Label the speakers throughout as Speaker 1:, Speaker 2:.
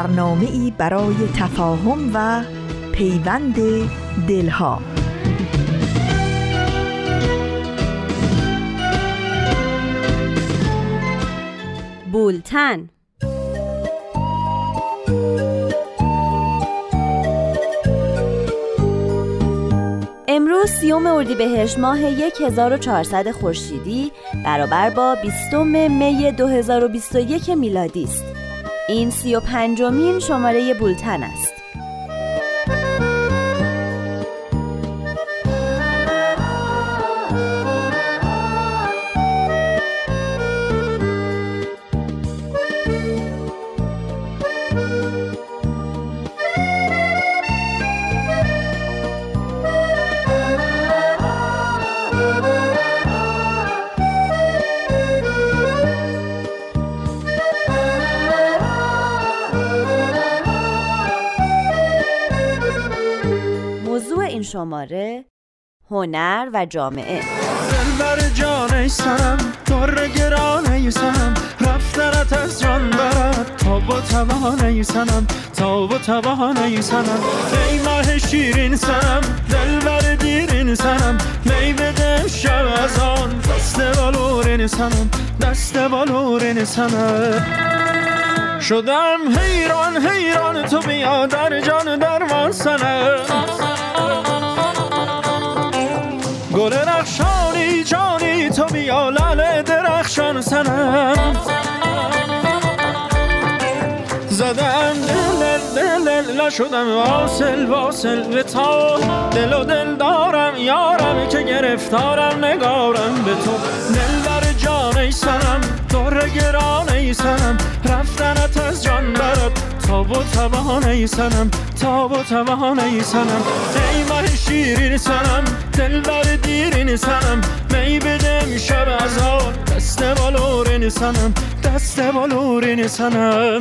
Speaker 1: برنامه ای برای تفاهم و پیوند دلها
Speaker 2: بولتن امروز سیوم اردیبهشت ماه 1400 خورشیدی برابر با 20 می 2021 میلادی است. این سی و پنجمین شماره بولتن است. شماره هنر و جامعه.
Speaker 3: دلبر جان ایسانم در گران ایسانم رفتنت از جان برد تا با توان ایسانم تا با توان ایسانم ای ماه شیرین سنم دلبر دیرین سنم. می بده شب از آن دست بالورین سنم دست بالورین سنم. شدم حیران حیران تو بیا در جان درمان سنم. گل رخشانی جانی تو بیا لال درخشان سنم زدم دل دل دل شدم واصل واصل به تا دل و دل دارم یارم که گرفتارم نگارم به تو. دل در جان ای سنم دور گران ای سنم رفتنت از جان برد تاب و ای سنم تاب و ای سنم ای ماه شیرین سنم دل بر دیرین سنم می بدم شب از آن دست بالورین سنم دست بالورین سنم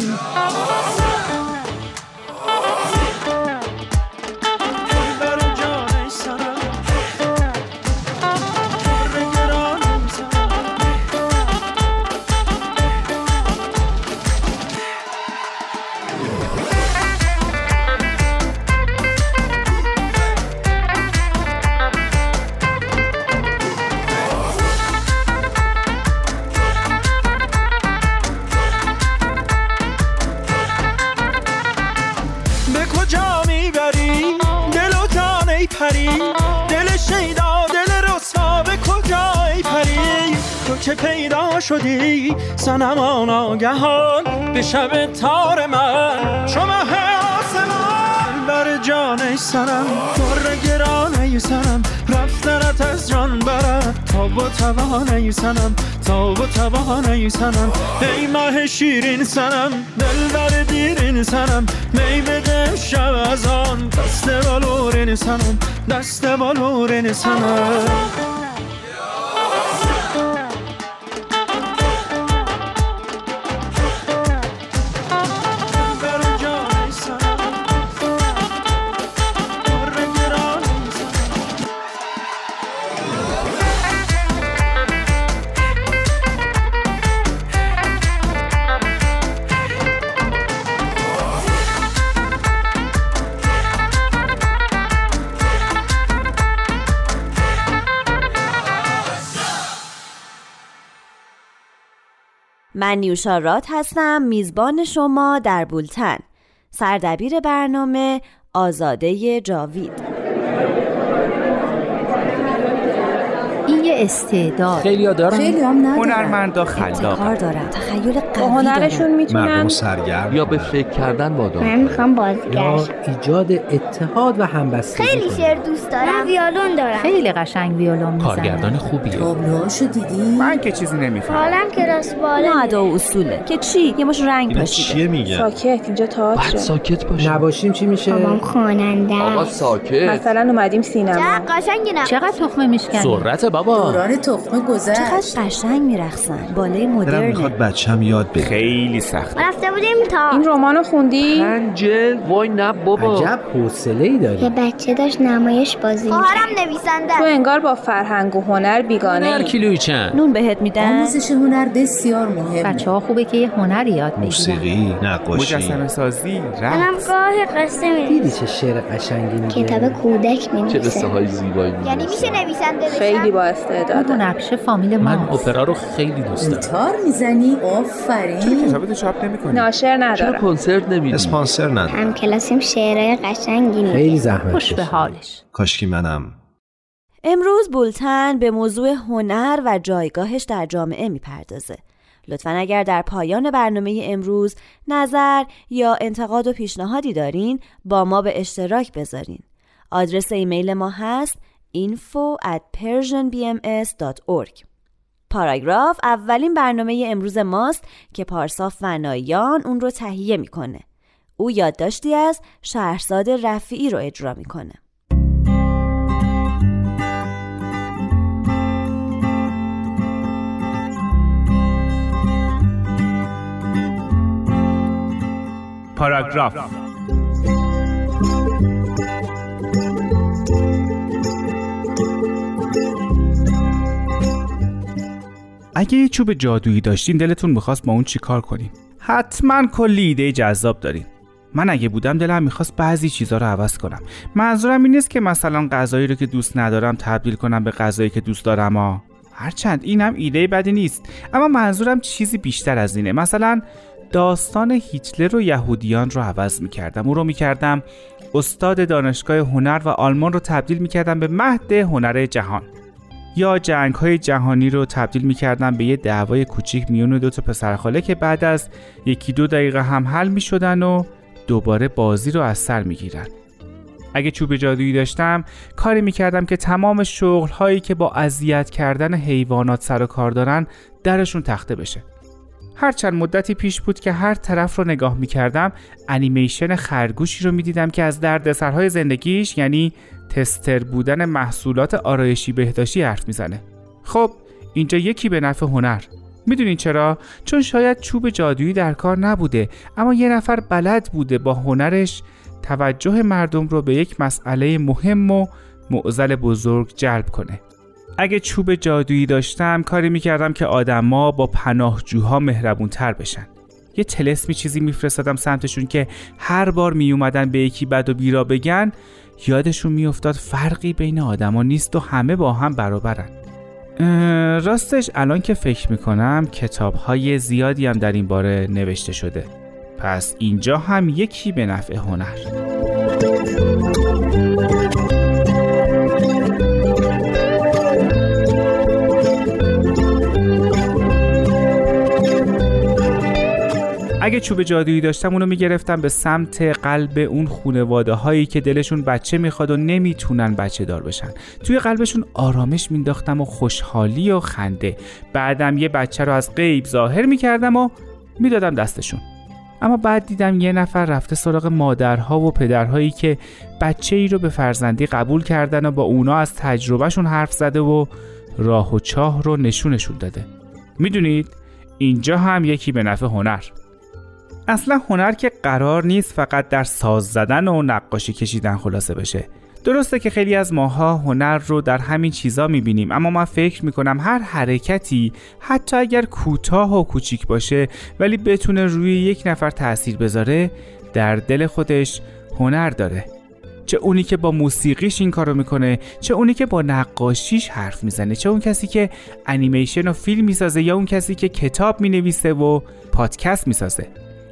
Speaker 3: شدی سنم آناگهان به شب تار من. شما آسمان بر جان سنم در گران ای سنم رفتنت از جان برد تا با توان ای سنم تا با توان ای سنم ای ماه شیرین سنم دل بر دیرین سنم می بده شب از آن دست بالورین سنم دست بالورین سنم
Speaker 2: من نیوشا رات هستم میزبان شما در بولتن. سردبیر برنامه آزاده جاوید
Speaker 4: این یه استعداد.
Speaker 5: خیلی ها دارن؟
Speaker 4: خیلی هم ندارن.
Speaker 6: هنرمندا خلاق.
Speaker 2: کار دارن. تخیل
Speaker 7: با
Speaker 2: قوی
Speaker 7: هنرشون می‌تونن
Speaker 8: مردم سرگرم.
Speaker 5: یا به فکر کردن وادار
Speaker 9: من می‌خوام بازیگر
Speaker 10: یا
Speaker 9: شم.
Speaker 10: ایجاد اتحاد و همبستگی
Speaker 9: خیلی. شعر دوست دارم. ویولون دارم.
Speaker 4: خیلی قشنگ ویولون می‌زنه
Speaker 5: کارگردان خوبیه.
Speaker 4: تابلوهاشو دیدی؟
Speaker 6: من که چیزی نمی‌فهمم.
Speaker 9: حالم کلاس
Speaker 2: نه
Speaker 9: بالا
Speaker 2: ادا و اصوله. که چی؟ یه مش رنگ پاشیده.
Speaker 8: چیه میگن؟
Speaker 7: ساکت اینجا
Speaker 5: بعد
Speaker 7: تئاتر
Speaker 5: ساکت باشه.
Speaker 10: نباشیم چی میشه؟
Speaker 9: بابام خواننده
Speaker 5: آقا. ساکت.
Speaker 7: مثلا اومدیم سینما.
Speaker 9: چقدر قشنگی نه
Speaker 4: چقدر تخمه میشکنی؟
Speaker 5: سرعت بابا.
Speaker 4: دوران تخمه گذشت
Speaker 2: چقدر قشنگ میرخصن بالای
Speaker 8: دلم
Speaker 2: مدرنه
Speaker 8: می‌خواد بچم یاد بگیره.
Speaker 6: خیلی سخت.
Speaker 9: ما رفته بودیم تا
Speaker 7: این رمانو خوندی؟
Speaker 5: پنجل وای نه بابا.
Speaker 10: عجب حوصله ای
Speaker 9: یه
Speaker 10: داری
Speaker 9: بچه داشت نمایش بازی خواهرم نویسنده.
Speaker 7: تو انگار با فرهنگ و هنر بیگانه
Speaker 5: هر
Speaker 7: ای.
Speaker 5: کیلویی چند؟
Speaker 2: نون بهت میدن
Speaker 4: آموزش هنر بسیار مهمه بچه ها خوبه که یه هنر یاد بگیرن.
Speaker 8: موسیقی نقاشی.
Speaker 6: مجسمه سازی
Speaker 9: منم
Speaker 6: رقص
Speaker 9: گاهی قصه می
Speaker 10: دیدی چه شعر قشنگی میگه؟
Speaker 9: کتاب کودک می
Speaker 5: چه قصه های زیبایی
Speaker 9: یعنی. میشه نویسنده بشم؟
Speaker 7: خیلی با
Speaker 4: اون
Speaker 7: استعداده
Speaker 4: نقشه فامیل
Speaker 5: من
Speaker 4: ماست.
Speaker 5: اپرا رو خیلی دوست دارم.
Speaker 4: گیتار می‌زنی؟
Speaker 6: چرا
Speaker 4: آفرین
Speaker 6: کتابتو چاپ نمی‌کنی؟
Speaker 7: ناشر
Speaker 5: چرا
Speaker 7: ندارم
Speaker 5: کنسرت نمیدی؟
Speaker 8: اسپانسر نداره
Speaker 9: هم کلاسیم شعرهای قشنگی می
Speaker 10: خیلی زحمت
Speaker 4: خوش به. حالش
Speaker 8: کاشکی منم.
Speaker 2: امروز بولتن به موضوع هنر و جایگاهش در جامعه می‌پردازه. لطفا اگر در پایان برنامه امروز نظر یا انتقاد و پیشنهادی دارین با ما به اشتراک بذارین. آدرس ایمیل ما هست info at persianbms.org پاراگراف اولین برنامه امروز ماست که پارسا فنایان اون رو تهیه می‌کنه. او یادداشتی از شهرزاد رفیعی رو اجرا می‌کنه.
Speaker 6: پاراگراف اگه یه چوب جادویی داشتین دلتون می‌خواست با اون چیکار کنین حتما کلی ایده جذاب دارین من اگه بودم دلم می‌خواست بعضی چیزها رو عوض کنم. منظورم این نیست که مثلا غذایی رو که دوست ندارم تبدیل کنم به غذایی که دوست دارم ها هرچند اینم ایده بدی نیست. اما منظورم چیزی بیشتر از اینه. مثلا داستان هیتلر و یهودیان رو عوض می‌کردم. او رو می‌کردم استاد دانشگاه هنر و آلمان رو تبدیل می‌کردم به مهد هنر جهان. یا جنگ های جهانی رو تبدیل می‌کردم به یه دعوای کوچیک میون دو تا پسرخاله که بعد از یکی دو دقیقه هم حل می‌شدن و دوباره بازی رو از سر می‌گیرن. اگه چوب جادویی داشتم کاری می‌کردم که تمام شغل هایی که با اذیت کردن حیوانات سر و کار دارن درشون تخته بشه. هرچند مدتی پیش بود که هر طرف رو نگاه می‌کردم انیمیشن خرگوشی رو می‌دیدم که از دردسرهای زندگیش یعنی تستر بودن محصولات آرایشی بهداشتی حرف می‌زنه. خب اینجا یکی به نفع هنر. می‌دونین چرا؟ چون شاید چوب جادویی در کار نبوده اما یه نفر بلد بوده با هنرش توجه مردم رو به یک مسئله مهم و معضل بزرگ جلب کنه. اگه چوب جادویی داشتم کاری می‌کردم که آدما با پناهجوها مهربونتر بشن. یه تلسمی چیزی میفرستادم سمتشون که هر بار میومدن به یکی بد و بیرا بگن یادشون میافتاد فرقی بین آدما نیست و همه با هم برابرن. راستش الان که فکر می‌کنم کتاب های زیادی هم در این باره نوشته شده. پس اینجا هم یکی به نفع هنر. اگه چوب جادویی داشتم اونو می‌گرفتم به سمت قلب اون خونواده هایی که دلشون بچه می‌خواد و نمی‌تونن بچه دار بشن. توی قلبشون آرامش مینداختم و خوشحالی و خنده. بعدم یه بچه رو از غیب ظاهر می‌کردم و می‌دادم دستشون. اما بعد دیدم یه نفر رفته سراغ مادرها و پدرهایی که بچه ای رو به فرزندی قبول کردن و با اونا از تجربهشون حرف زده و راه و چاه رو نشونشون داده. می‌دونید؟ اینجا هم یکی به نفع هنر. اصلا هنر که قرار نیست فقط در ساز زدن و نقاشی کشیدن خلاصه بشه. درسته که خیلی از ماها هنر رو در همین چیزا می‌بینیم اما من فکر می‌کنم هر حرکتی حتی اگر کوتاه و کوچیک باشه ولی بتونه روی یک نفر تاثیر بذاره در دل خودش هنر داره. چه اونی که با موسیقیش این کارو می‌کنه چه اونی که با نقاشیش حرف می‌زنه چه اون کسی که انیمیشن و فیلم می‌سازه یا اون کسی که کتاب می‌نویسه و پادکست می‌سازه.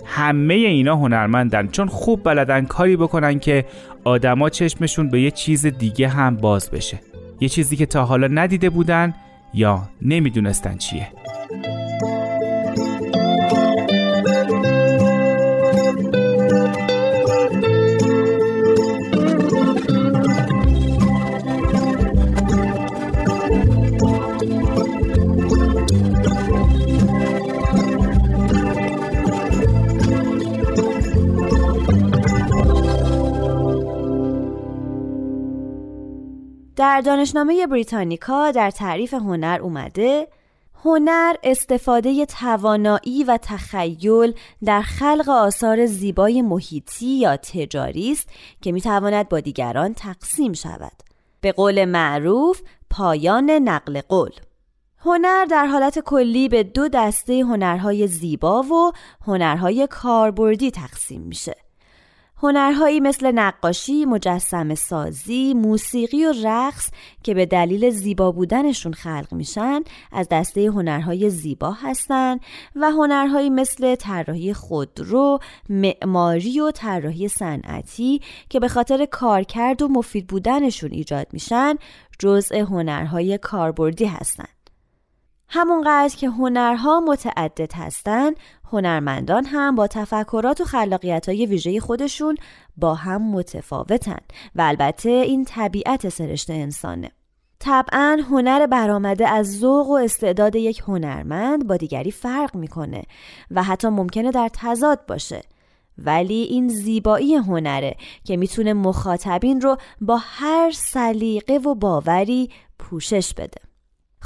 Speaker 6: همه اینا هنرمندن چون خوب بلدن کاری بکنن که آدما چشمشون به یه چیز دیگه هم باز بشه. یه چیزی که تا حالا ندیده بودن یا نمی‌دونستن چیه.
Speaker 2: در دانشنامه بریتانیکا در تعریف هنر اومده هنر استفاده توانایی و تخیل در خلق آثار زیبای محیطی یا تجاری است که می‌تواند با دیگران تقسیم شود. به قول معروف پایان نقل قول. هنر در حالت کلی به دو دسته هنرهای زیبا و هنرهای کاربردی تقسیم میشه. هنرهایی مثل نقاشی، مجسم سازی، موسیقی و رقص که به دلیل زیبا بودنشون خلق میشن از دسته هنرهای زیبا هستند و هنرهایی مثل طراحی خودرو، معماری و طراحی صنعتی که به خاطر کارکرد و مفید بودنشون ایجاد میشن جزء هنرهای کاربردی هستند. همونقدر که هنرها متعدد هستند هنرمندان هم با تفکرات و خلاقیت های ویژه خودشون با هم متفاوتن و البته این طبیعت سرشت انسانه. طبعا هنر برآمده از ذوق و استعداد یک هنرمند با دیگری فرق می‌کنه و حتی ممکنه در تضاد باشه. ولی این زیبایی هنره که می‌تونه مخاطبین رو با هر سلیقه و باوری پوشش بده.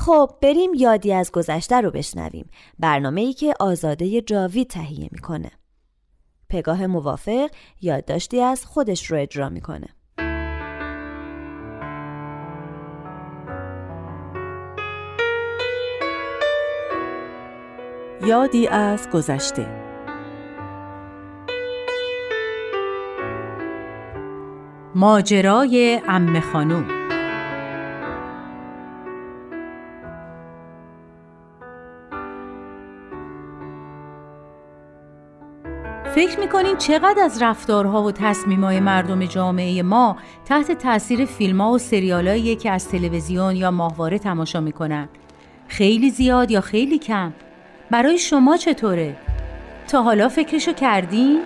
Speaker 2: خب بریم یادی از گذشته رو بشنویم. برنامه ای که آزاده جاوید تهیه می‌کنه. پگاه موافق یادداشتی از خودش رو اجرا می‌کنه.
Speaker 11: یادی از گذشته. ماجرای ام خانوم فکر می‌کنین چقدر از رفتارها و تصمیمهای مردم جامعه ما تحت تاثیر فیلم ها و سریال که از تلویزیون یا ماهواره تماشا می‌کنن خیلی زیاد یا خیلی کم برای شما چطوره؟ تا حالا فکرشو کردین؟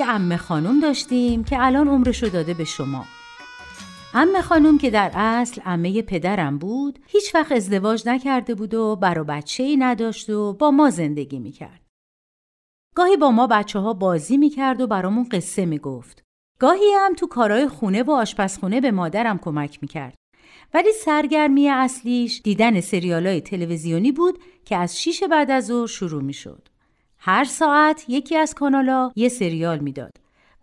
Speaker 11: یه امه خانم داشتیم که الان عمرشو داده به شما امه خانم که در اصل امه پدرم بود هیچ وقت ازدواج نکرده بود و برا بچه ای نداشت و با ما زندگی می‌کرد. گاهی با ما بچه ها بازی می‌کرد و برامون قصه می‌گفت. گاهی هم تو کارهای خونه و آشپزخونه به مادرم کمک می‌کرد. ولی سرگرمی اصلیش دیدن سریالای تلویزیونی بود که از شیش بعد از ظهر شروع می‌شد. هر ساعت یکی از کانالا یه سریال می‌داد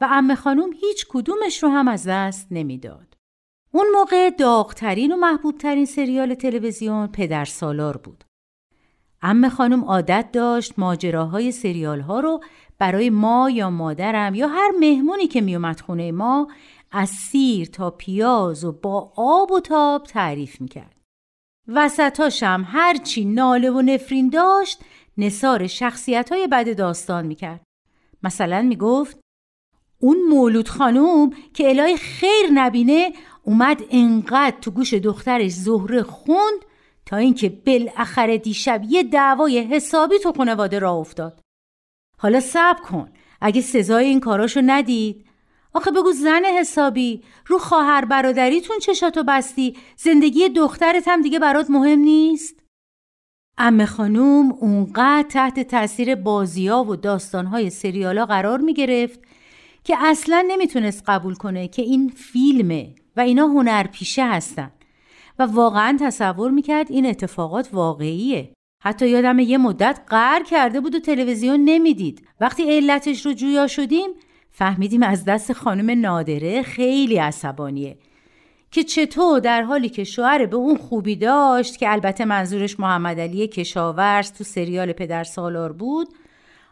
Speaker 11: و امه خانوم هیچ کدومش رو هم از دست نمی‌داد. اون موقع داغترین و محبوبترین سریال تلویزیون پدر سالار بود. امه خانم عادت داشت ماجراهای سریال ها رو برای ما یا مادرم یا هر مهمونی که میومد خونه ما از سیر تا پیاز و با آب و تاب تعریف می‌کرد. وسطاشم هرچی ناله و نفرین داشت نصار شخصیت های بد داستان می‌کرد. مثلا می‌گفت اون مولود خانوم که الهی خیر نبینه اومد انقدر تو گوش دخترش زهره خوند تا اینکه بالاخره دیشب یه دعوای حسابی تو خانواده را افتاد. حالا صبر کن اگه سزای این کاراشو ندید آخه بگو زن حسابی رو خواهر برادریتون چشاتو بستی زندگی دخترت هم دیگه برات مهم نیست امه خانوم اونقدر تحت تاثیر بازیا و داستانهای سریالا قرار می گرفت که اصلا نمی‌تونست قبول کنه که این فیلمه و اینا هنرپیشه هستن و واقعا تصور می‌کرد این اتفاقات واقعیه. حتی یادم یه مدت قهر کرده بود و تلویزیون نمی‌دید. وقتی علتش رو جویا شدیم فهمیدیم از دست خانم نادره خیلی عصبانیه. که چطور در حالی که شوهر به اون خوبی داشت که البته منظورش محمد علی کشاورز تو سریال پدر سالار بود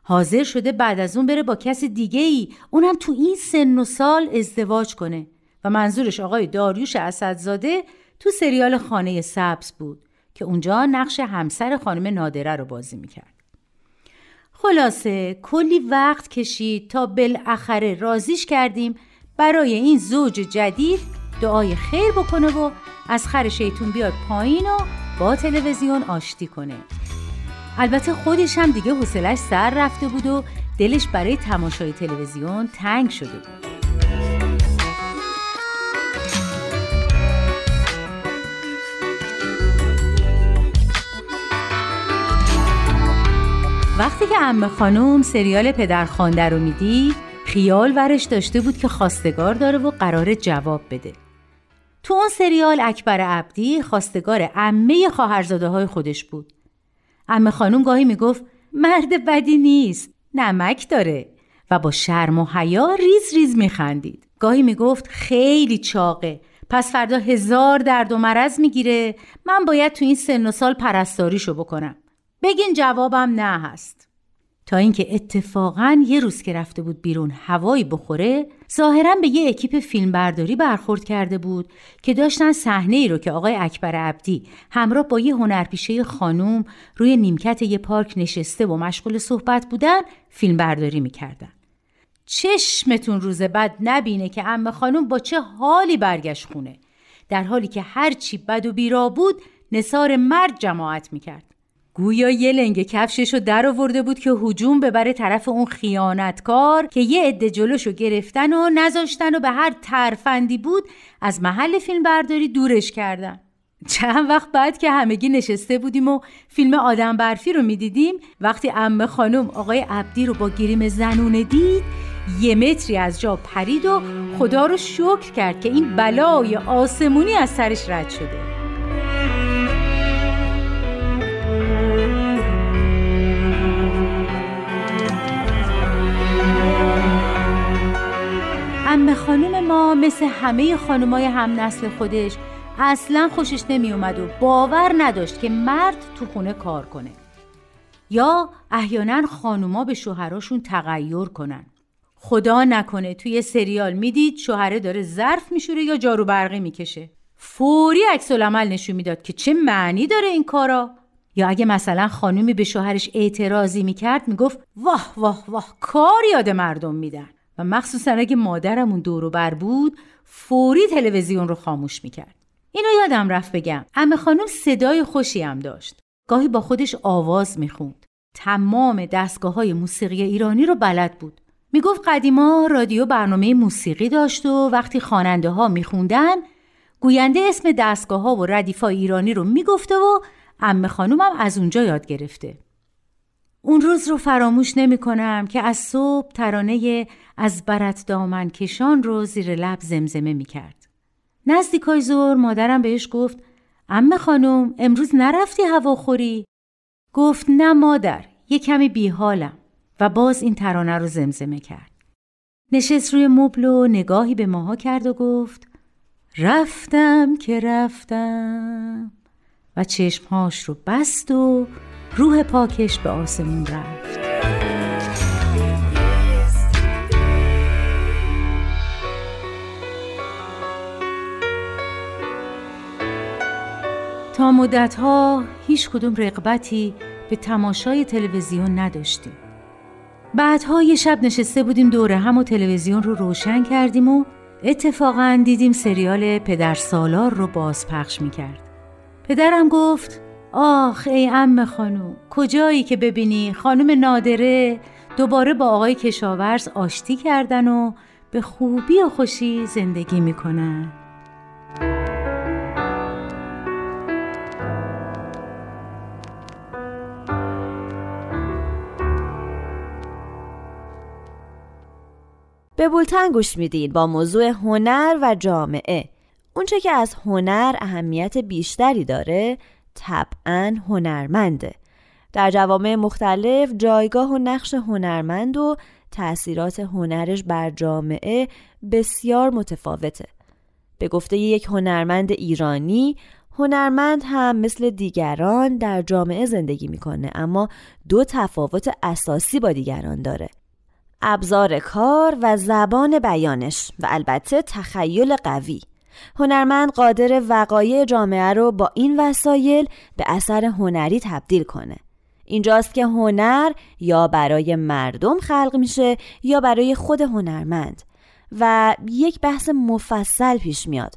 Speaker 11: حاضر شده بعد از اون بره با کس دیگه ای اونم تو این سن و سال ازدواج کنه و منظورش آقای داریوش اسدزاده تو سریال خانه سبز بود که اونجا نقش همسر خانم نادره رو بازی می‌کرد. خلاصه کلی وقت کشید تا بالاخره رازیش کردیم برای این زوج جدید دعای خیر بکنه و از خر شیطون بیاد پایین و با تلویزیون آشتی کنه. البته خودش هم دیگه حوصلش سر رفته بود و دلش برای تماشای تلویزیون تنگ شده بود. وقتی که امه خانم سریال پدرخوانده رو می‌دید خیال ورش داشته بود که خواستگار داره و قرار جواب بده. تو اون سریال اکبر عبدی خواستگار عمه خواهرزاده های خودش بود. امه خانم گاهی می‌گفت مرد بدی نیست نمک داره. و با شرم و حیا ریز ریز میخندید. گاهی می‌گفت خیلی چاقه پس فردا هزار درد و مرض می‌گیره من باید تو این سن و سال پرستاریشو بکنم. بگین جوابم نه هست. تا اینکه اتفاقا یه روز که رفته بود بیرون هوایی بخوره ظاهرا به یه اکیپ فیلمبرداری برخورد کرده بود که داشتن صحنه ای رو که آقای اکبر عبدی همراه با یه هنرپیشه خانوم روی نیمکت یه پارک نشسته و مشغول صحبت بودن فیلمبرداری می‌کردن. چشمتون روز بعد نبینه که امه خانوم با چه حالی برگشت خونه. در حالی که هرچی بد و بیرا بود نصار مرد جماعت می‌کرد. گویا یه لنگ کفشش رو در آورده بود که هجوم ببره طرف اون خیانتکار که یه عده جلوشو گرفتن و نذاشتن و به هر ترفندی بود از محل فیلم برداری دورش کردن. چند وقت بعد که همگی نشسته بودیم و فیلم آدم برفی رو می‌دیدیم وقتی امه خانم آقای عبدی رو با گریم زنونه دید یه متری از جا پرید و خدا رو شکر کرد که این بلای آسمونی از سرش رد شده. امه خانوم ما مثل همه خانومای هم نسل خودش اصلا خوشش نمی اومد و باور نداشت که مرد تو خونه کار کنه. یا احیانا خانوما به شوهراشون تغییر کنن. خدا نکنه توی سریال می‌دید شوهره داره ظرف میشوره یا جارو برقی می‌کشه. فوری عکس العمل نشون می‌داد که چه معنی داره این کارا. یا اگه مثلا خانومی به شوهرش اعتراضی می‌کرد می‌گفت واه واه واه کار یاد مردم میدن. و مخصوصا اگه مادرمون دورو بر بود فوری تلویزیون رو خاموش می‌کرد. اینو یادم رفت بگم. امه خانم صدای خوشی هم داشت. گاهی با خودش آواز می‌خوند. تمام دستگاه های موسیقی ایرانی رو بلد بود. می‌گفت قدیما رادیو برنامه موسیقی داشت و وقتی خواننده ها میخوندن گوینده اسم دستگاه ها و ردیفای ایرانی رو می‌گفته و امه خانومم از اونجا یاد گرفته. اون روز رو فراموش نمی کنم که از صبح ترانه از برت دامن کشان رو زیر لب زمزمه می کرد. نزدیکای زور مادرم بهش گفت امه خانم امروز نرفتی هواخوری؟ گفت نه مادر یه کمی بیحالم و باز این ترانه رو زمزمه کرد. نشست روی مبل و نگاهی به ماها کرد و گفت رفتم که رفتم و چشمهاش رو بست و روح پاکش به آسمون رفت. تا مدتها هیچ کدوم رقبتی به تماشای تلویزیون نداشتیم. بعدها یه شب نشسته بودیم دوره هم و تلویزیون رو روشن کردیم و اتفاقا دیدیم سریال پدر سالار رو بازپخش می‌کرد. پدرم گفت آخ ای ام خانوم کجایی که ببینی؟ خانم نادره دوباره با آقای کشاورز آشتی کردن و به خوبی و خوشی زندگی می‌کنن.
Speaker 2: به بولتن گوش میدین با موضوع هنر و جامعه. اونچه که از هنر اهمیت بیشتری داره طبعا هنرمنده. در جوامع مختلف جایگاه و نقش هنرمند و تأثیرات هنرش بر جامعه بسیار متفاوته. به گفته یک هنرمند ایرانی هنرمند هم مثل دیگران در جامعه زندگی می‌کنه اما دو تفاوت اساسی با دیگران داره. ابزار کار و زبان بیانش و البته تخیل قوی. هنرمند قادر وقایع جامعه رو با این وسایل به اثر هنری تبدیل کنه. اینجاست که هنر یا برای مردم خلق میشه یا برای خود هنرمند. و یک بحث مفصل پیش میاد.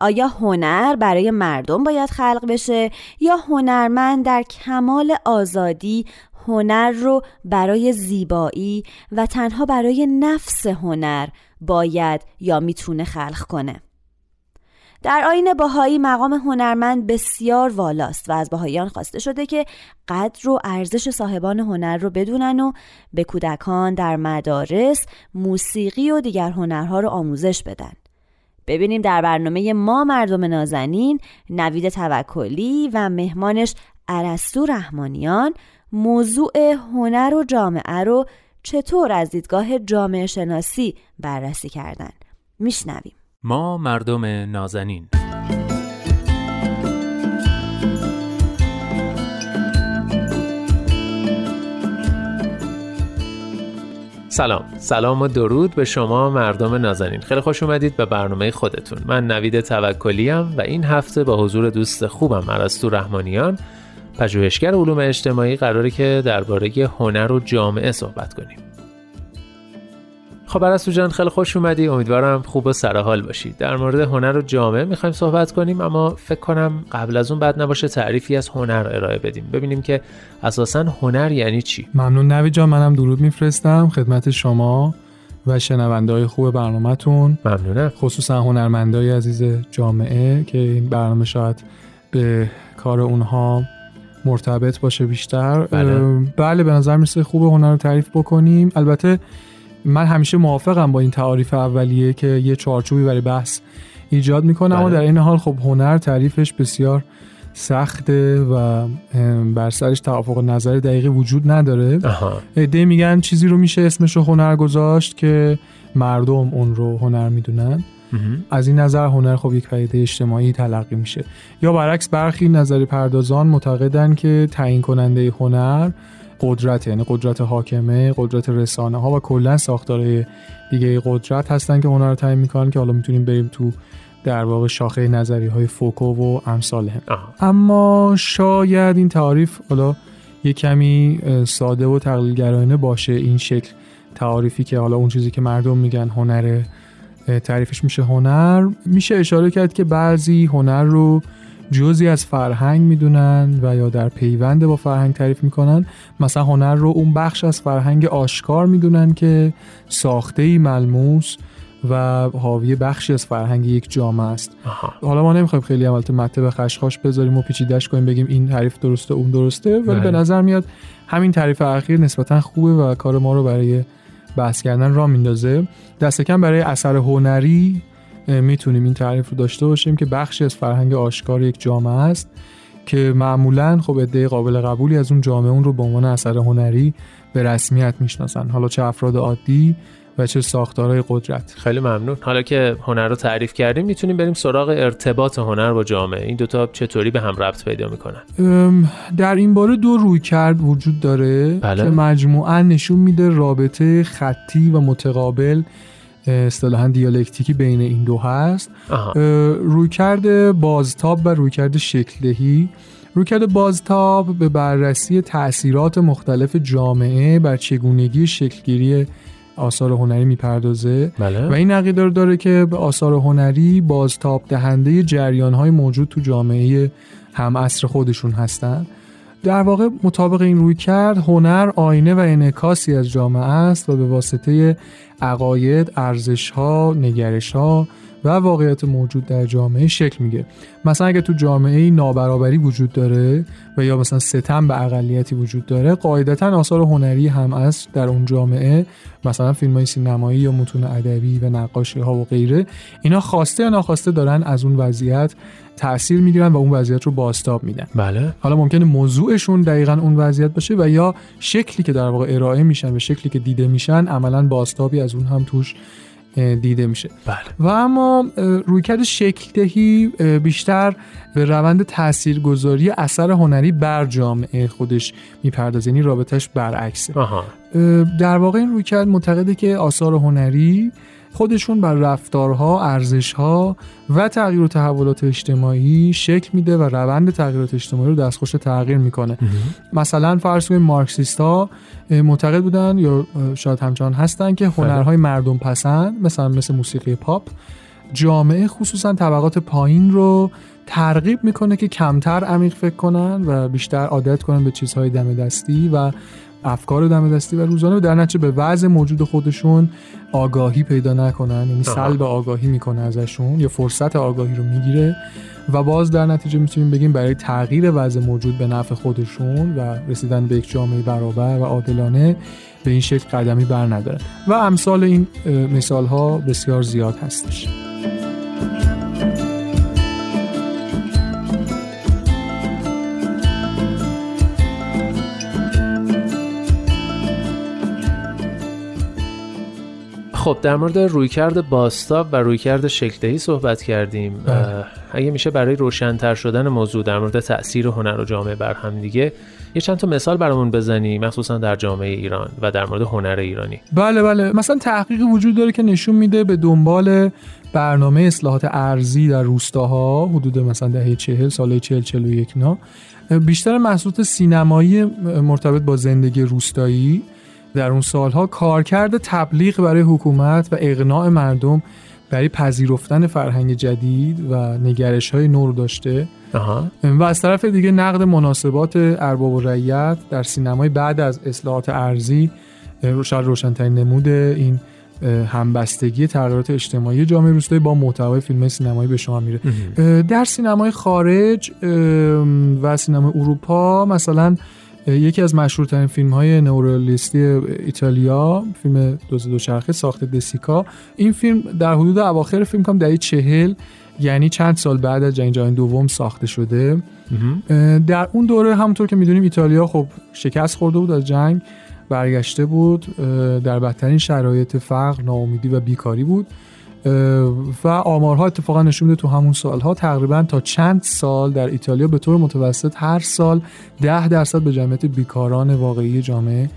Speaker 2: آیا هنر برای مردم باید خلق بشه یا هنرمند در کمال آزادی هنر رو برای زیبایی و تنها برای نفس هنر باید یا می‌تونه خلق کنه؟ در آین باهایی مقام هنرمند بسیار والاست و از باهایان خواسته شده که قدر و ارزش صاحبان هنر رو بدونن و به کودکان در مدارس موسیقی و دیگر هنرها رو آموزش بدن. ببینیم در برنامه ما مردم نازنین نوید توکلی و مهمانش عرستو رحمانیان موضوع هنر و جامعه رو چطور از دیدگاه جامعه شناسی بررسی کردن. میشنویم.
Speaker 12: ما مردم نازنین. سلام. سلام و درود به شما مردم نازنین. خیلی خوش اومدید به برنامه خودتون. من نوید توکلیم و این هفته با حضور دوست خوبم عرستو رحمانیان پژوهشگر علوم اجتماعی قراره که درباره هنر و جامعه صحبت کنیم. خب عرستو جان خیلی خوش اومدی. امیدوارم خوب و سرحال باشی. در مورد هنر و جامعه می‌خوایم صحبت کنیم اما فکر کنم قبل از اون بد نباشه تعریفی از هنر ارائه بدیم. ببینیم که اساسا هنر یعنی چی.
Speaker 13: ممنون نوید جان منم درود میفرستم. خدمت شما و شنونده های خوب برنامهتون.
Speaker 12: ممنونم.
Speaker 13: خصوصا هنرمندای عزیز جامعه که این برنامه شاید به کار اونها مرتبط باشه بیشتر.
Speaker 12: بله,
Speaker 13: بله به نظر می‌رسه خوب هنر رو تعریف بکنیم. البته من همیشه موافقم با این تعاریف اولیه که یه چارچوبی برای بحث ایجاد می‌کنه اما
Speaker 12: بله.
Speaker 13: در این حال خب هنر تعریفش بسیار سخته و بر سرش توافق نظر دقیقی وجود نداره. عده میگن چیزی رو میشه اسمش رو هنر گذاشت که مردم اون رو هنر می‌دونن. از این نظر هنر خب یک پدیده اجتماعی تلقی میشه. یا برعکس برخی نظری پردازان معتقدن که تعیین کننده هنر قدرت یعنی قدرت حاکمه قدرت رسانه ها و کلا ساختارهای دیگه قدرت هستن که هنر رو تعیین می‌کنن که حالا می‌تونیم بریم تو در واقع شاخه نظری های فوکو و امثال هم. اما شاید این تعریف حالا یه کمی ساده و تقلیلگرایانه باشه این شکل تعریفی که حالا اون چیزی که مردم میگن هنر تعریفش میشه هنر. میشه اشاره کرد که بعضی هنر رو جزی از فرهنگ می‌دونن و یا در پیوند با فرهنگ تعریف می‌کنن. مثلا هنر رو اون بخش از فرهنگ آشکار می‌دونن که ساخته ای ملموس و حاوی بخشی از فرهنگ یک جامعه است. حالا ما نمی‌خوایم خیلی عملت به خشخاش بذاریم و پیچیدش کنیم بگیم این تعریف درسته اون درسته ولی به نظر میاد همین تعریف اخیر نسبتا خوبه و کار ما رو برای بحث کردن را میندازه. دست کم برای اثر هنری می‌تونیم این تعریف رو داشته باشیم که بخشی از فرهنگ آشکار یک جامعه است که معمولا خب عده قابل قبولی از اون جامعه اون رو به عنوان اثر هنری به رسمیت می‌شناسن. حالا چه افراد عادی و چه ساختارهای قدرت.
Speaker 12: خیلی ممنون. حالا که هنر رو تعریف کردیم می‌تونیم بریم سراغ ارتباط هنر با جامعه. این دوتا چطوری به هم ربط پیدا می‌کنن؟
Speaker 13: در این باره دو روی کرد وجود داره
Speaker 12: بله.
Speaker 13: که مجموعا نشون میده رابطه خطی و متقابل اصطلاحا دیالکتیکی بین این دو هست. رویکرد بازتاب و رویکرد شکلدهی. رویکرد بازتاب به بررسی تاثیرات مختلف جامعه بر چگونگی شکلگیری آثار هنری می‌پردازه.
Speaker 12: بله.
Speaker 13: و این عقیده رو داره که به آثار هنری بازتاب دهنده جریان های موجود تو جامعه هم عصر خودشون هستن. در واقع مطابق این روی کرد هنر آینه و انعکاسی از جامعه است و به واسطه عقاید، ارزش ها، نگرش ها و واقعیت موجود در جامعه شکل میگه مثلا اگه تو جامعه نابرابری وجود داره و یا مثلا ستم به اقلیتی وجود داره قاعدتا آثار هنری هم از در اون جامعه. مثلا فیلم های سینمایی یا متون ادبی و نقاشی ها و غیره. اینا خواسته یا ناخواسته دارن از اون وضعیت تاثیر می‌گیرن و اون وضعیت رو باستاب میدن.
Speaker 12: بله.
Speaker 13: حالا ممکنه موضوعشون دقیقا اون وضعیت باشه و یا شکلی که در واقع ارائه میشن و شکلی که دیده میشن عملا باستابی از اون هم توش دیده میشه
Speaker 12: بله.
Speaker 13: و اما رویکرد شکلدهی بیشتر به روند تاثیرگذاری اثر هنری بر جامعه خودش می‌پردازه یعنی رابطش برعکسه
Speaker 12: آها.
Speaker 13: در واقع این رویکرد معتقده که آثار هنری خودشون بر رفتارها، ارزشها و تغییر و تحولات اجتماعی شکل میده و روند تغییرات اجتماعی رو دستخوش تغییر می‌کنه. مثلا فرض کنید مارکسیست ها معتقد بودن یا شاید همچنان هستن که هنرهای مردم پسند مثلا مثل موسیقی پاپ جامعه خصوصا طبقات پایین رو ترغیب می‌کنه که کمتر عمیق فکر کنن و بیشتر عادت کنن به چیزهای دم دستی و افکار دم دستی و روزانه در نتیجه به وضع موجود خودشون آگاهی پیدا نکنن یعنی سلب آگاهی می‌کنه ازشون یا فرصت آگاهی رو می‌گیره و باز در نتیجه می‌تونیم بگیم برای تغییر وضع موجود به نفع خودشون و رسیدن به یک جامعه برابر و عادلانه به این شکل قدمی بر ندارن. و امثال این مثال ها بسیار زیاد هستش.
Speaker 12: خب در مورد رویکرد باستاب و رویکرد شکلدهی صحبت کردیم. اگه میشه برای روشنتر شدن موضوع در مورد تاثیر هنر و جامعه بر هم دیگه یه چند تا مثال برامون بزنی مخصوصا در جامعه ایران و در مورد هنر ایرانی.
Speaker 13: بله بله. مثلا تحقیقی وجود داره که نشون میده به دنبال برنامه اصلاحات ارزی در روستاها حدود مثلا دهه 40 سال 40 41 نا بیشتر محصولات سینمایی مرتبط با زندگی روستایی. در اون سالها کارکرد تبلیغ برای حکومت و اقناع مردم برای پذیرفتن فرهنگ جدید و نگرش های نور داشته. و از طرف دیگه نقد مناسبات ارباب و رعیت در سینمای بعد از اصلاحات ارزی شاید روشنترین نمود این همبستگی تغییرات اجتماعی جامعه روستایی با محتوای فیلم سینمایی به شما میره. در سینمای خارج و سینمای اروپا مثلا یکی از مشهورترین فیلم های نورالیستی ایتالیا فیلم دوز دوچرخه ساخت دسیکا. این فیلم در حدود اواخر فیلم کام دهه چهل یعنی چند سال بعد از جنگ جهانی دوم ساخته شده. در اون دوره همونطور که می‌دونیم ایتالیا خب شکست خورده بود از جنگ برگشته بود در بدترین شرایط فقر ناامیدی و بیکاری بود. و آمارها اتفاقا نشون میده تو همون سالها. تقریبا تا چند سال در ایتالیا به طور متوسط هر سال ده درصد به جمعیت بیکاران واقعی جامعه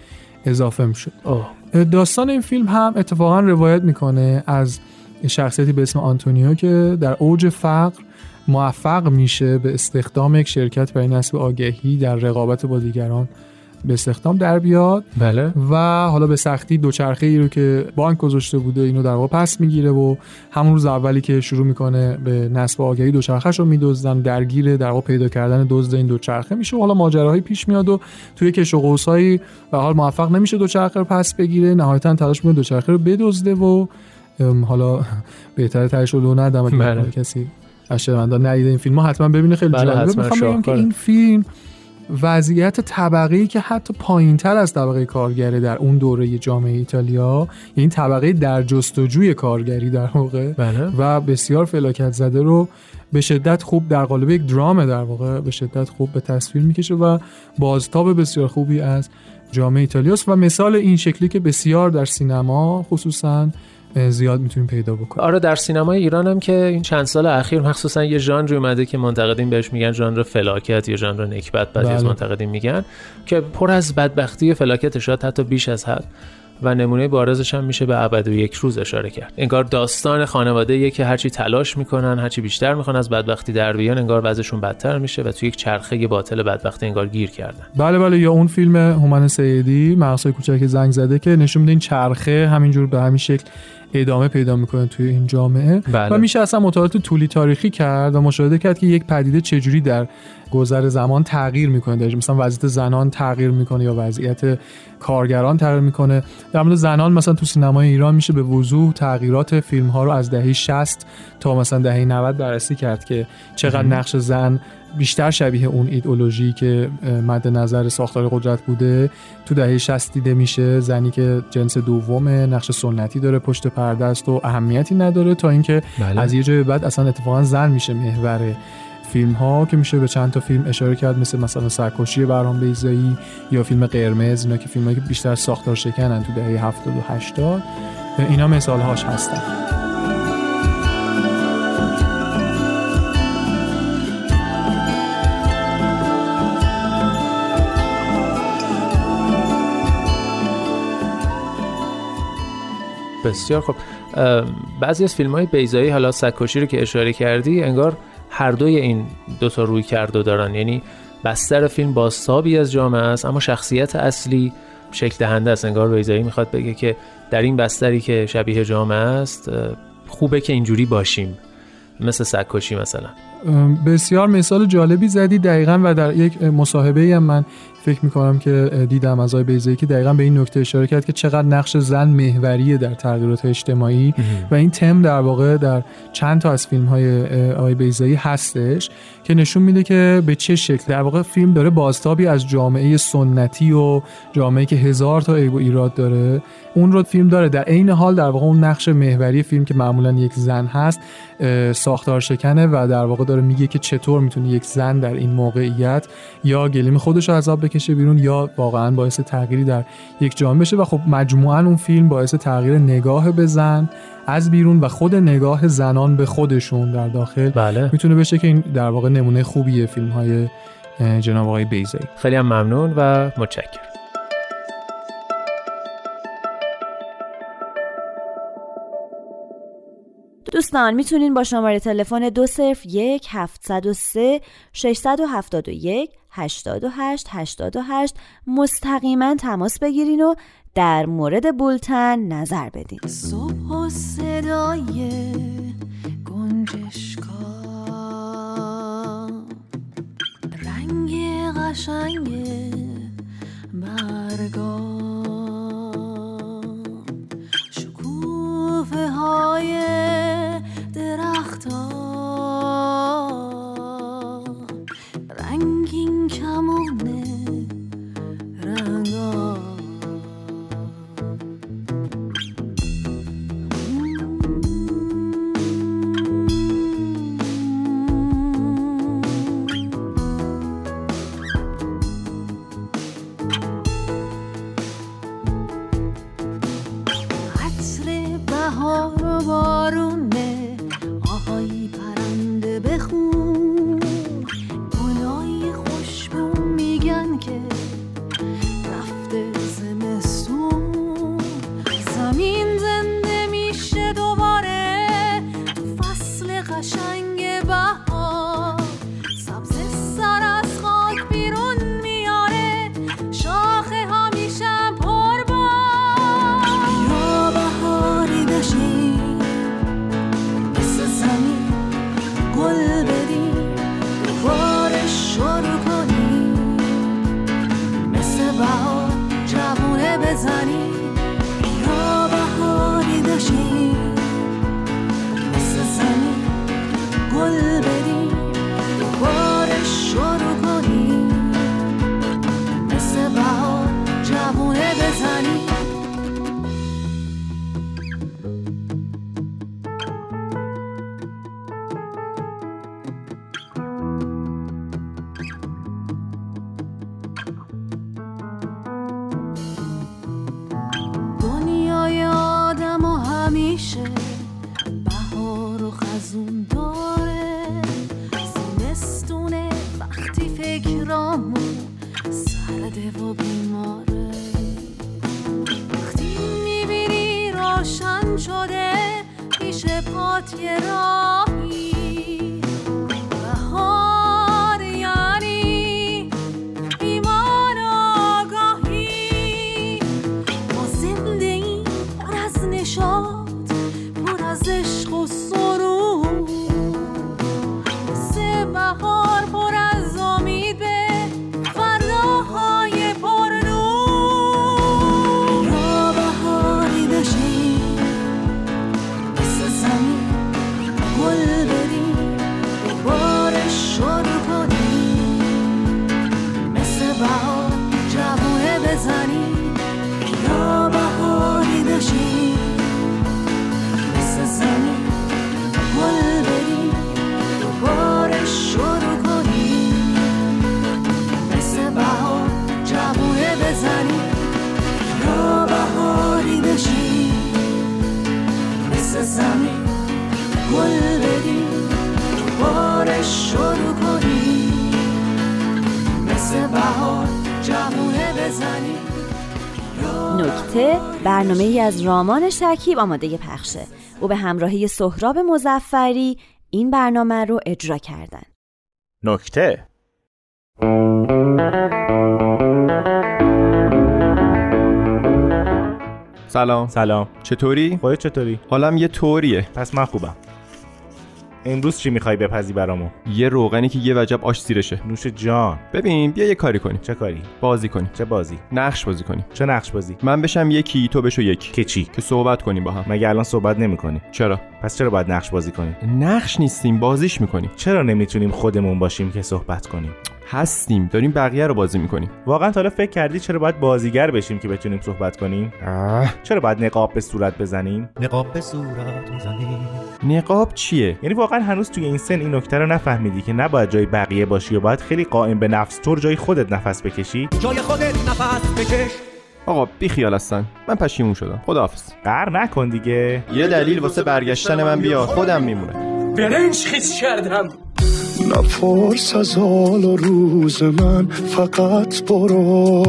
Speaker 13: اضافه می‌شد. داستان این فیلم هم اتفاقا روایت می‌کنه از شخصیتی به اسم آنتونیو که در اوج فقر موفق میشه به استخدام یک شرکت برای نصب آگهی در رقابت با دیگران به استخدام در بیاد.
Speaker 12: بله.
Speaker 13: و حالا به سختی دوچرخه ای رو که بانک گذاشته بوده اینو در واقع پس می‌گیره و همون روز اولی که شروع می‌کنه به نصب آگهی دوچرخهش رو میدزدن درگیر در واقع پیدا کردن دزد این دوچرخه میشه و حالا ماجراهایی پیش میاد و توی کش و قوسایی به حال موفق نمیشه دوچرخه رو پس بگیره. نهایتا تلاش می‌کنه دوچرخه رو بدزده و حالا بهتره تهش رو ندم بله. کسی از ندیده این فیلم ها حتما ببینه. خیلی
Speaker 12: بله
Speaker 13: جالبه. می‌خوام که این فیلم وضعیت طبقه که حتی پایین تر از طبقه کارگره در اون دوره جامعه ایتالیا یعنی طبقه در جستجوی کارگری در واقع
Speaker 12: بله.
Speaker 13: و بسیار فلاکت زده رو به شدت خوب در قالب یک درام در واقع به شدت خوب به تصویر می‌کشه و بازتاب بسیار خوبی از جامعه ایتالیاست و مثال این شکلی که بسیار در سینما خصوصا زیاد می‌تونیم پیدا بکنیم.
Speaker 12: آره در سینمای ایران هم که این چند سال اخیر مخصوصا یه ژانری اومده که منتقدین بهش میگن ژانر فلاکت یا ژانر نکبت بعضی از منتقدین میگن که پر از بدبختی و فلاکت شاید حتی بیش از حد. و نمونه بارزش هم میشه به ابد و یک روز اشاره کرد. انگار داستان خانواده یه که هرچی تلاش می‌کنن هرچی بیشتر می‌خوان از بدبختی در بیان انگار وضعشون بدتر میشه و توی یک چرخه باطل بدبختی انگار گیر کردن.
Speaker 13: بله بله یا اون فیلم هومن سیدی مغزای کوچک زنگ زده که نشون میده این چرخه همینجور به همین شکل ادامه پیدا می‌کنه توی این جامعه
Speaker 12: بله.
Speaker 13: و میشه اصلا مطالعات طولی تاریخی کرد و مشاهده کرد که یک پدیده چجوری در گذر زمان تغییر می‌کنه. در مثلا وضعیت زنان تغییر می‌کنه یا وضعیت کارگران تغییر می‌کنه. در مورد زنان مثلا تو سینمای ایران میشه به وضوح تغییرات فیلم ها رو از دهه 60 تا مثلا دهه 90 بررسی کرد که چقدر نقش زن بیشتر شبیه اون ایدئولوژی که مد نظر ساختار قدرت بوده. تو دهه 60 دیده میشه زنی که جنس دومه نقش سنتی داره پشت پرده است و اهمیتی نداره تا اینکه
Speaker 12: بله.
Speaker 13: از یه جای بعد اصلا اتفاقا زن میشه محور فیلم ها که میشه به چند تا فیلم اشاره کرد مثل مثلا سرکشی برام بیزایی یا فیلم قرمز اینا که فیلم که بیشتر ساختار شکنن تو دهه 70 و 80 اینا مثال هاش هستن.
Speaker 12: بسیار خب بعضی از فیلم های بیزایی حالا سکوشی رو که اشاره کردی انگار هر دوی این دوتا روی کرده دارن. یعنی بستر فیلم بازتابی از جامعه است اما شخصیت اصلی شکل دهنده است. انگار بیزایی می‌خواد بگه که در این بستری که شبیه جامعه است خوبه که اینجوری باشیم. مثل سکوشی مثلا.
Speaker 13: بسیار مثال جالبی زدی دقیقا و در یک مصاحبه هم من فکر می‌کنم که دیدم از آقای بیزایی که دقیقا به این نکته اشاره کرد که چقدر نقش زن محوریه در تغییرات اجتماعی و این تم در واقع در چند تا از فیلم های آقای بیزایی هستش که نشون میده که به چه شکل. در واقع فیلم داره بازتابی از جامعه سنتی و جامعه که هزار تا عیب و ایراد داره. اون رو فیلم داره. در عین حال در واقع اون نقش محوری فیلم که معمولا یک زن هست ساختار شکنه و در واقع داره میگه که چطور می‌تونه یک زن در این موقعیت یا گلیم خودش رو عذاب بکشه بیرون یا واقعا باعث تغییری در یک جامعه بشه و خب مجموعا اون فیلم باعث تغییر نگاه به زن از بیرون و خود نگاه زنان به خودشون در داخل
Speaker 12: بله.
Speaker 13: می‌تونه بشه که این در واقع نمونه خوبیه فیلم های جناب آقای بیزایی
Speaker 12: خیلی هم ممنون و متشکرم
Speaker 2: دوستان می‌تونین با شماره تلفن دو صرف یک هفتصد و سه ششصد و هفتاد و یک هشتاد و هشت هشتاد و هشت. مستقیما تماس بگیرین و در مورد بولتن نظر بدین.
Speaker 14: صبح و صدای گنجشکا رنگ قشنگ برگا. شکوفه های درختان.
Speaker 2: ای از رامان شکیب آماده پخشه. او به همراهی سهراب مزفری این برنامه رو اجرا کردن.
Speaker 15: نکته.
Speaker 8: سلام.
Speaker 15: سلام.
Speaker 8: چطوری؟
Speaker 15: خودت چطوری؟
Speaker 8: حالم یه طوریه.
Speaker 15: پس من خوبم. امروز چی می‌خوای بپزی برامو؟
Speaker 8: یه روغنی که یه وجب آش زیرشه.
Speaker 15: نوش جان.
Speaker 8: ببین بیا یه کاری کنیم.
Speaker 15: چه کاری؟
Speaker 8: بازی کنیم.
Speaker 15: چه بازی؟
Speaker 8: نقش بازی کنیم.
Speaker 15: چه نقش بازی؟
Speaker 8: من بشم یکی تو بشو یکی
Speaker 15: که چی؟
Speaker 8: که صحبت کنیم با هم.
Speaker 15: مگه الان صحبت نمی‌کنی؟
Speaker 8: چرا؟
Speaker 15: پس چرا باید نقش بازی کنیم؟
Speaker 8: نقش نیستیم بازیش می‌کنیم.
Speaker 15: چرا نمی‌تونیم خودمون باشیم که صحبت کنیم؟
Speaker 8: هستیم. داریم بقیه رو بازی می‌کنیم.
Speaker 15: واقعا تا فکر کردی چرا باید بازیگر بشیم که بتونیم صحبت کنیم؟
Speaker 8: آه.
Speaker 15: چرا باید نقاب به صورت بزنیم؟
Speaker 16: نقاب به صورت می‌زنیم.
Speaker 8: نقاب چیه؟
Speaker 15: یعنی واقعا هنوز توی این سن این نکته رو نفهمیدی که نباید جای بقیه باشی و باید خیلی قائم به نفس طور جای خودت نفس بکشی؟
Speaker 16: جای خودت نفس بکش.
Speaker 8: آقا بی خیال هستن. من پشیمون شدم. خداحافظ.
Speaker 15: قر نکن دیگه.
Speaker 8: یه دلیل واسه برگشتن من بیا خودم میمونه
Speaker 16: برنج خیس کردم.
Speaker 17: نپرس از حال و روز من فقط برو.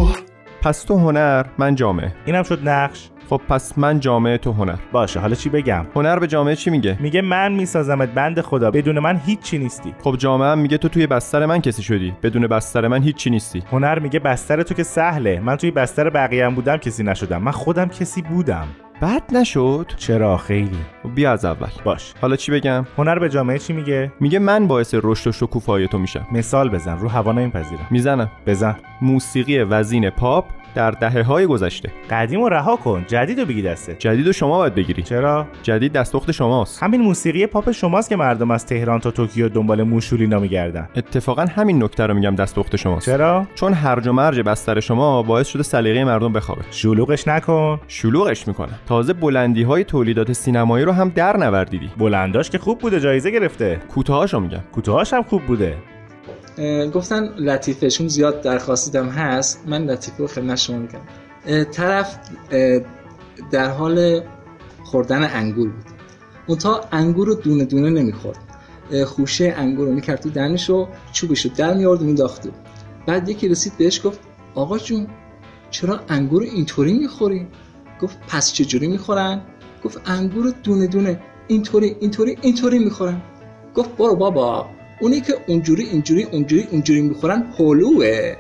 Speaker 8: پس تو هنر من جامعه.
Speaker 15: اینم شد نقش.
Speaker 8: خب پس من جامعه تو هنر.
Speaker 15: باشه حالا چی بگم؟
Speaker 8: هنر به جامعه چی میگه؟
Speaker 15: میگه من میسازمت بند خدا. بدون من هیچی نیستی.
Speaker 8: خب جامعه هم میگه تو توی بستر من کسی شدی. بدون بستر من هیچی نیستی.
Speaker 15: هنر میگه بستر تو که سهله. من توی بستر بقیه هم بودم کسی نشدم. من خودم کسی بودم.
Speaker 8: بد نشد.
Speaker 15: چرا خیلی؟
Speaker 8: بیا از اول.
Speaker 15: باش.
Speaker 8: حالا چی بگم؟
Speaker 15: هنر به جامعه چی میگه؟
Speaker 8: میگه من باعث رشد و شکوفایی تو میشم.
Speaker 15: مثال بزن رو هوا نمیپذیرم
Speaker 8: می‌زنم.
Speaker 15: بزن.
Speaker 8: موسیقی وزین پاپ در دهه های گذشته.
Speaker 15: قدیم و رها کن. جدید رو بگی دسته.
Speaker 8: جدید و شما باید بگیری.
Speaker 15: چرا؟
Speaker 8: جدید دستپخت شماست.
Speaker 15: همین موسیقی پاپ شماست که مردم از تهران تا توکیو دنبال موشولینا میگردن
Speaker 8: اتفاقا همین نکته رو میگم دستپخت شماست.
Speaker 15: چرا؟
Speaker 8: چون هرج و مرج بستر شما باعث شده سلیقه مردم بخوابه.
Speaker 15: شلوغش نکن.
Speaker 8: شلوغش می‌کنه. تازه بلندی های تولیدات سینمایی رو هم در نوردیدی.
Speaker 15: بلنداش که خوب بوده جایزه گرفته.
Speaker 8: کوتاهاشو میگم.
Speaker 15: کوتاهاش هم خوب بوده.
Speaker 18: گفتن لطیفه چون زیاد درخواستیدم هست. من لطیفه رو خدمت شما میگم طرف در حال خوردن انگور بود. منتها انگور رو دونه دونه نمی‌خورد. خوشه انگور رو می‌کرد تو دهنش و چوبش رو در میارد و مینداخت بعد یکی رسید بهش گفت آقا جون چرا انگور اینطوری می‌خوری؟ گفت پس چجوری می‌خورن؟ گفت انگور دونه دونه اینطوری اینطوری اینطوری می‌خورن. گفت برو بابا اونی که اونجوری اینجوری اونجوری اونجوری می‌خورن پلوه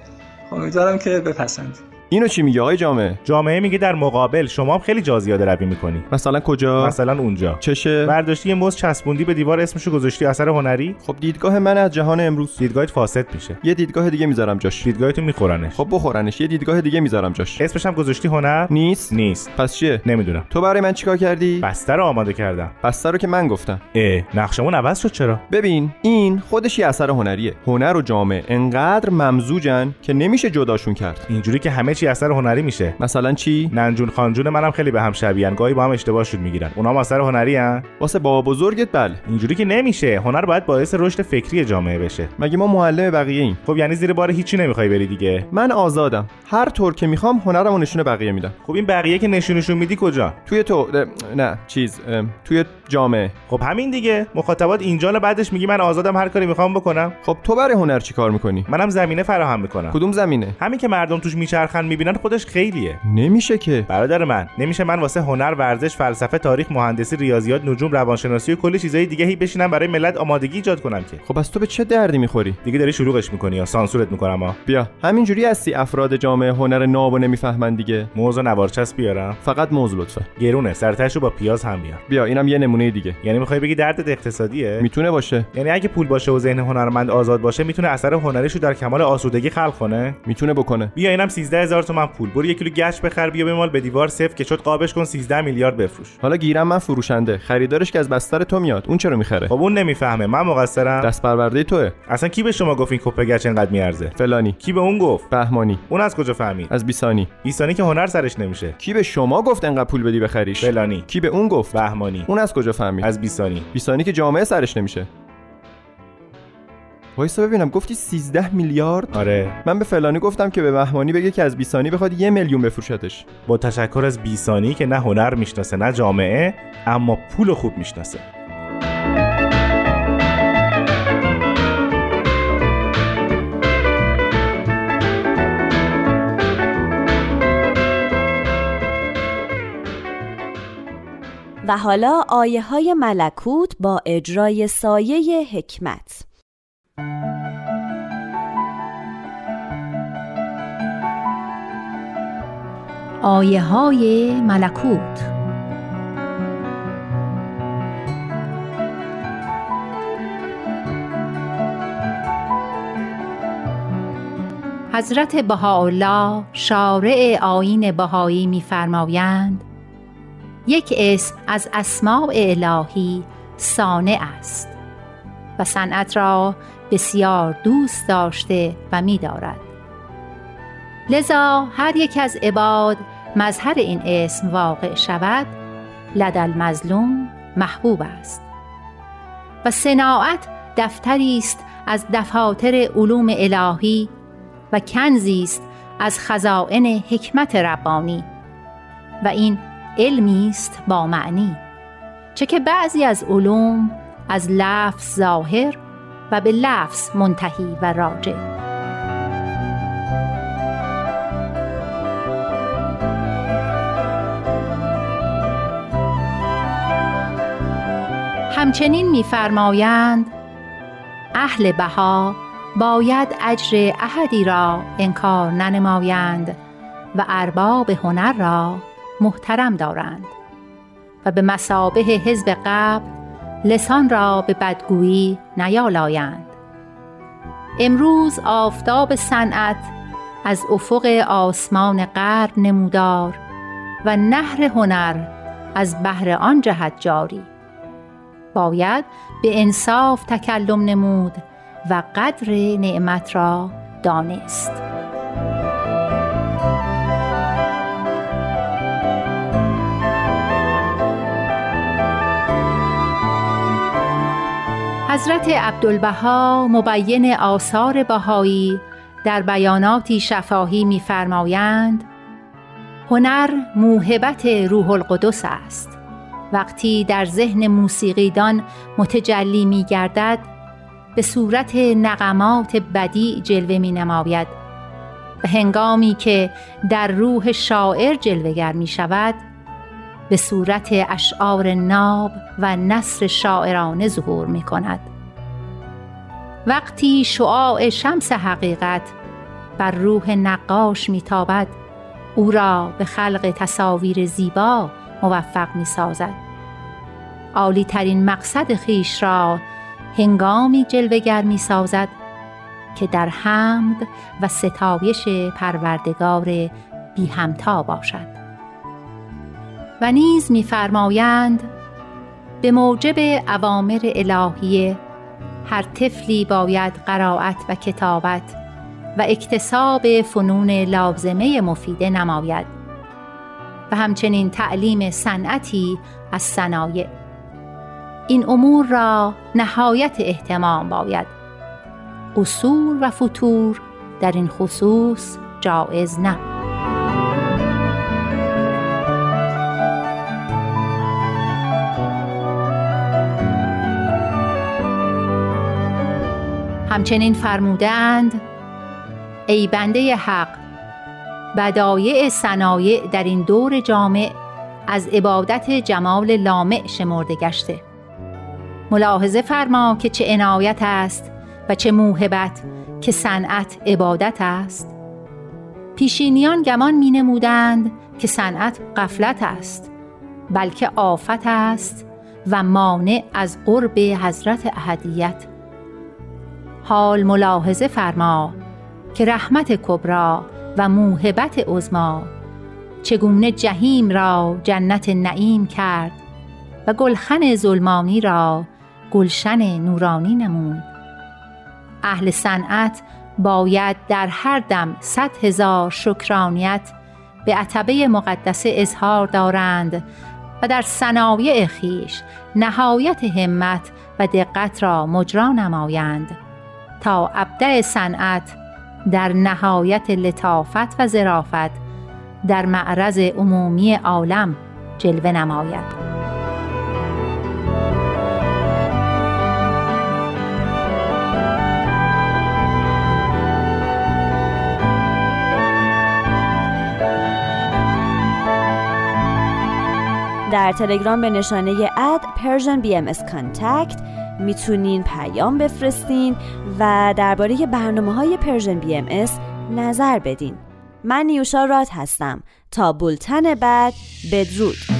Speaker 18: امیدوارم که بپسند.
Speaker 8: اینو چی میگه آقای جامعه
Speaker 15: جامعه میگه در مقابل شما هم خیلی جا زیاده روی می‌کنی.
Speaker 8: مثلا کجا؟
Speaker 15: مثلا اونجا.
Speaker 8: چشه؟
Speaker 15: برداشتی یه مز چسبوندی به دیوار اسمشو گذاشتی اثر هنری؟
Speaker 8: خب دیدگاه من از جهان امروز.
Speaker 15: دیدگاهت فاسد میشه.
Speaker 8: یه دیدگاه دیگه می‌ذارم جاش.
Speaker 15: دیدگاهتو میخورنش.
Speaker 8: خب بخورنش. یه دیدگاه دیگه می‌ذارم جاش.
Speaker 15: اسمش هم گذاشتی هنر؟
Speaker 8: نیست.
Speaker 15: نیست.
Speaker 8: پس چیه؟
Speaker 15: نمی‌دونم.
Speaker 8: تو برای من چیکار کردی؟
Speaker 15: بستر رو آماده کردم.
Speaker 8: بستر رو که من گفتم.
Speaker 15: اه نقشمون عوض شد چرا؟
Speaker 8: ببین این خودش یه اثر هنریه. هنر و جامعه انقدر ممزوجن که نمیشه جداشون کرد.
Speaker 15: اینجوری که همه چی اثر هنری میشه؟
Speaker 8: مثلا چی؟
Speaker 15: ننجون خانجون منم خیلی به هم شبیهن گاهی با هم اشتباه شد می‌گیرن. اونا هم اثر هنری ان
Speaker 8: واسه بابا بزرگت بله.
Speaker 15: اینجوری که نمیشه. هنر باید باعث رشد فکری جامعه بشه.
Speaker 8: مگه ما معلم بقیه ایم؟
Speaker 15: خب یعنی زیر بار هیچی نمی‌خوای بری دیگه.
Speaker 8: من آزادم. هر طور که می‌خوام هنرمو نشون بقیه میدم.
Speaker 15: خب این بقیه که نشونشون میدی کجا؟
Speaker 8: توی تو نه چیز توی جامعه.
Speaker 15: خب همین دیگه. مخاطبات اینجا بعدش میگی من آزادم هر کاری می‌خوام بکنم.
Speaker 8: خب تو برای هنر چیکار می‌کنی؟
Speaker 15: منم زمینه فراهم می‌کنم.
Speaker 8: کدوم زمینه؟
Speaker 15: همین که مردم توش میچرخن می‌بینن خودش خیلیه.
Speaker 8: نمیشه که.
Speaker 15: برادر من نمیشه من واسه هنر ورزش فلسفه تاریخ مهندسی ریاضیات نجوم روانشناسی و کلی چیزای دیگه هی بشینم برای ملت آمادگی ایجاد کنم که.
Speaker 8: خب از تو به چه دردی می‌خوری؟
Speaker 15: دیگه داری شلوغش می‌کنی یا سانسورت می‌کنم ها
Speaker 8: بیا. همینجوری هستی افراد جامعه هنر ناب و نمی‌فهمن دیگه.
Speaker 15: موز و نوارچسب بیارم.
Speaker 8: فقط موز لطفا.
Speaker 15: گرونه سرتاشو با پیاز هم بیار.
Speaker 8: بیا اینم یه نمونه دیگه.
Speaker 15: یعنی می‌خوای بگی دردت اقتصادیه؟
Speaker 8: می‌تونه باشه.
Speaker 15: یعنی اگه پول باشه و ذهن هنرمند آزاد باشه می‌تونه اثر هنریشو در کمال آسودگی خلق کنه؟
Speaker 8: می‌تونه بکنه.
Speaker 15: بیا اینم 13000 تومن پول. برو یک کیلو گچ بخر بیا بمال به دیوار صفر که شد قابش کن 13 میلیارد بفروش.
Speaker 8: حالا گیرم من فروشنده. خریدارش که از بستر تو میاد. اون چرا می‌خره؟
Speaker 15: خب اون نمی‌فهمه. من مقصرم.
Speaker 8: دست پرورده توه.
Speaker 15: اصلا کی به شما گفت این کپه گچ انقدر میارزه؟
Speaker 8: فلانی.
Speaker 15: کی به اون گفت؟
Speaker 8: بهمانی.
Speaker 15: اون از کجا فهمید؟
Speaker 8: از بیسانی.
Speaker 15: بیسانی که هنر سرش نمیشه.
Speaker 8: کی به شما گفت انقدر پول بدی بخریش؟
Speaker 15: فلانی.
Speaker 8: کی به اون گفت؟
Speaker 15: بهمانی.
Speaker 8: اون از کجا فهمید؟
Speaker 15: از بیسانی.
Speaker 8: بیسانی که جامعه سرش نمیشه. وایسا ببینم گفتی 13 میلیارد؟
Speaker 15: آره.
Speaker 8: من به فلانی گفتم که به مهمانی بگه که از بیسانی بخواد یه میلیون بفروشتش.
Speaker 15: با تشکر از بیسانی که نه هنر می‌شناسه نه جامعه اما پول خوب می‌شناسه.
Speaker 2: و حالا آیه های ملکوت با اجرای سایه حکمت.
Speaker 4: آیه های ملکوت. حضرت بهاءالله شارع آین بهایی می‌فرمایند یک اسم از اسماع الهی صانع است و صنعت را بسیار دوست داشته و می‌دارد لذا هر یک از عباد مظهر این اسم واقع شود لد المظلوم محبوب است. و صناعت دفتری است از دفاتر علوم الهی و کنزی است از خزائن حکمت ربانی. و این علمی است با معنی چه که بعضی از علوم از لفظ ظاهر و به لفظ منتهی و راجع. همچنین می‌فرمایند اهل بها باید اجر احدی را انکار ننمایند و ارباب هنر را محترم دارند و به مسابه حزب قبل لسان را به بدگویی نیالایند امروز آفتاب صنعت از افق آسمان غرب نمودار و نهر هنر از بحر آن جهت جاری. باید به انصاف تکلم نمود و قدر نعمت را دانست. حضرت عبدالبها مبین آثار بهایی در بیاناتی شفاهی می‌فرمایند هنر موهبت روح القدس است. وقتی در ذهن موسیقیدان متجلی می گردد به صورت نغمات بدی جلوه می نماید و هنگامی که در روح شاعر جلوگر می شود به صورت اشعار ناب و نصر شاعرانه ظهور می کند وقتی شعاع شمس حقیقت بر روح نقاش می تابد او را به خلق تصاویر زیبا موفق می سازد عالی ترین مقصد خیش را هنگامی جلوگر می سازد که در حمد و ستایش پروردگار بی همتا باشد. و نیز میفرمایند به موجب اوامر الهیه هر طفلی باید قرائت و کتابت و اکتساب فنون لازمه مفیده نماید و همچنین تعلیم صنعتی از صنایع. این امور را نهایت احتمام باید. قصور و فتور در این خصوص جایز نه. همچنین فرمودند ای بنده حق بدایع صنایع در این دور جامع از عبادت جمال لامع شمرده گشته. ملاحظه فرما که چه عنایت است و چه موهبت که صنعت عبادت است. پیشینیان گمان می نمودند که صنعت قفلت است بلکه آفت است و مانع از قرب حضرت احدیت. حال ملاحظه فرما که رحمت کبرا و موهبت عظما چگونه جهیم را جنت نعیم کرد و گلخن ظلمانی را گلشن نورانی نمود. اهل صنعت باید در هر دم صد هزار شکرانیت به عتبه مقدسه اظهار دارند و در صنایع خیش نهایت همت و دقت را مجرا نمایند. تا ابدع صنعت در نهایت لطافت و ظرافت در معرض عمومی عالم جلوه نماید.
Speaker 2: در تلگرام به نشانه اد Persian BMS Contact می‌تونین پیام بفرستین و درباره برنامه های Persian BMS نظر بدین. من نیوشا راد هستم. تا بولتن بعد بدرود.